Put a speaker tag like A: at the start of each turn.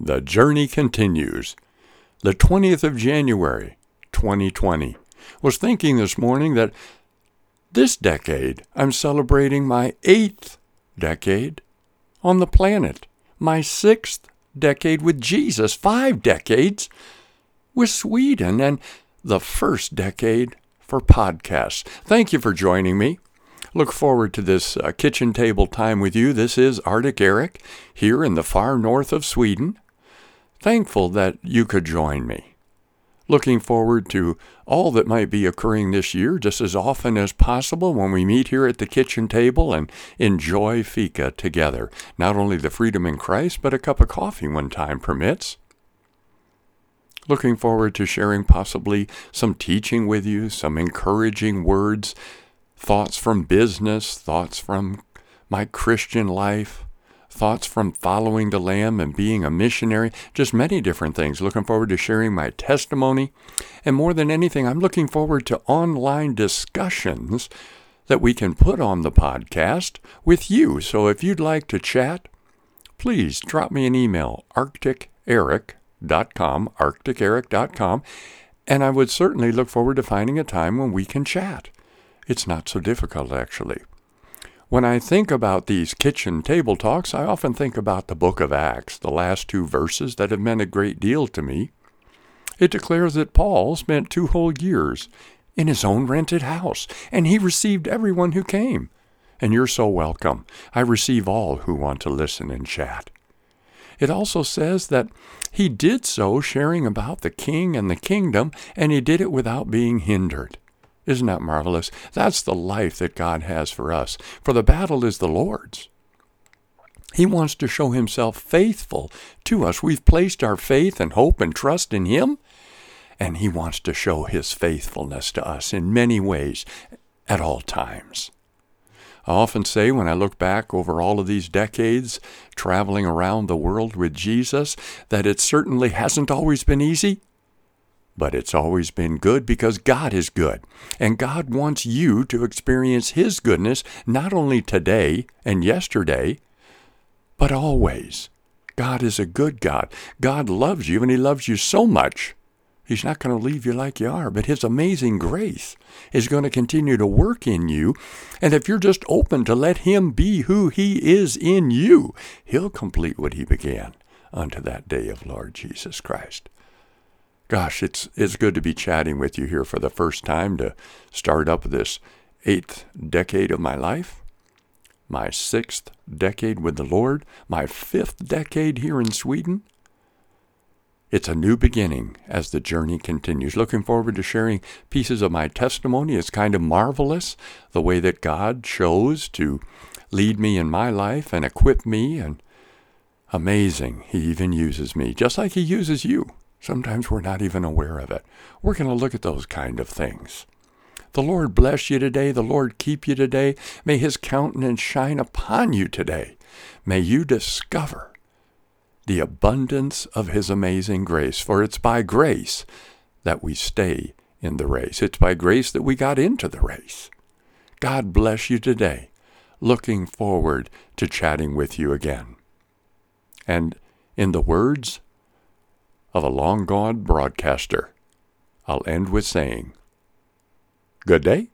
A: The journey continues. The 20th of January, 2020. Was thinking this morning that this decade I'm celebrating my eighth decade on the planet, my sixth decade with Jesus, five decades with Sweden, and the first decade for podcasts. Thank you for joining me. Look forward to this uh, kitchen table time with you. This is Arctic Eric here in the far north of Sweden. Thankful that you could join me. Looking forward to all that might be occurring this year just as often as possible when we meet here at the kitchen table and enjoy fika together. Not only the freedom in Christ, but a cup of coffee when time permits. Looking forward to sharing possibly some teaching with you, some encouraging words, thoughts from business, thoughts from my Christian life, thoughts from following the Lamb and being a missionary, just many different things. Looking forward to sharing my testimony. And more than anything, I'm looking forward to online discussions that we can put on the podcast with you. So if you'd like to chat, please drop me an email, arcticeric.com, arcticeric.com, and I would certainly look forward to finding a time when we can chat. It's not so difficult, actually. When I think about these kitchen table talks, I often think about the book of Acts, the last two verses that have meant a great deal to me. It declares that Paul spent two whole years in his own rented house, and he received everyone who came. And you're so welcome. I receive all who want to listen and chat. It also says that he did so sharing about the king and the kingdom, and he did it without being hindered. Isn't that marvelous? That's the life that God has for us. For the battle is the Lord's. He wants to show himself faithful to us. We've placed our faith and hope and trust in him, and he wants to show his faithfulness to us in many ways at all times. I often say when I look back over all of these decades traveling around the world with Jesus that it certainly hasn't always been easy, but it's always been good because God is good. And God wants you to experience His goodness not only today and yesterday, but always. God is a good God. God loves you, and He loves you so much He's not going to leave you like you are, but His amazing grace is going to continue to work in you. And if you're just open to let Him be who He is in you, He'll complete what He began unto that day of Lord Jesus Christ. Gosh, it's, it's good to be chatting with you here for the first time to start up this eighth decade of my life, my sixth decade with the Lord, my fifth decade here in Sweden. It's a new beginning as the journey continues. Looking forward to sharing pieces of my testimony. It's kind of marvelous the way that God chose to lead me in my life and equip me, and amazing. He even uses me, just like He uses you. Sometimes we're not even aware of it. We're going to look at those kind of things. The Lord bless you today. The Lord keep you today. May His countenance shine upon you today. May you discover the abundance of His amazing grace. For it's by grace that we stay in the race. It's by grace that we got into the race. God bless you today. Looking forward to chatting with you again. And in the words of a long gone broadcaster, I'll end with saying, Good day.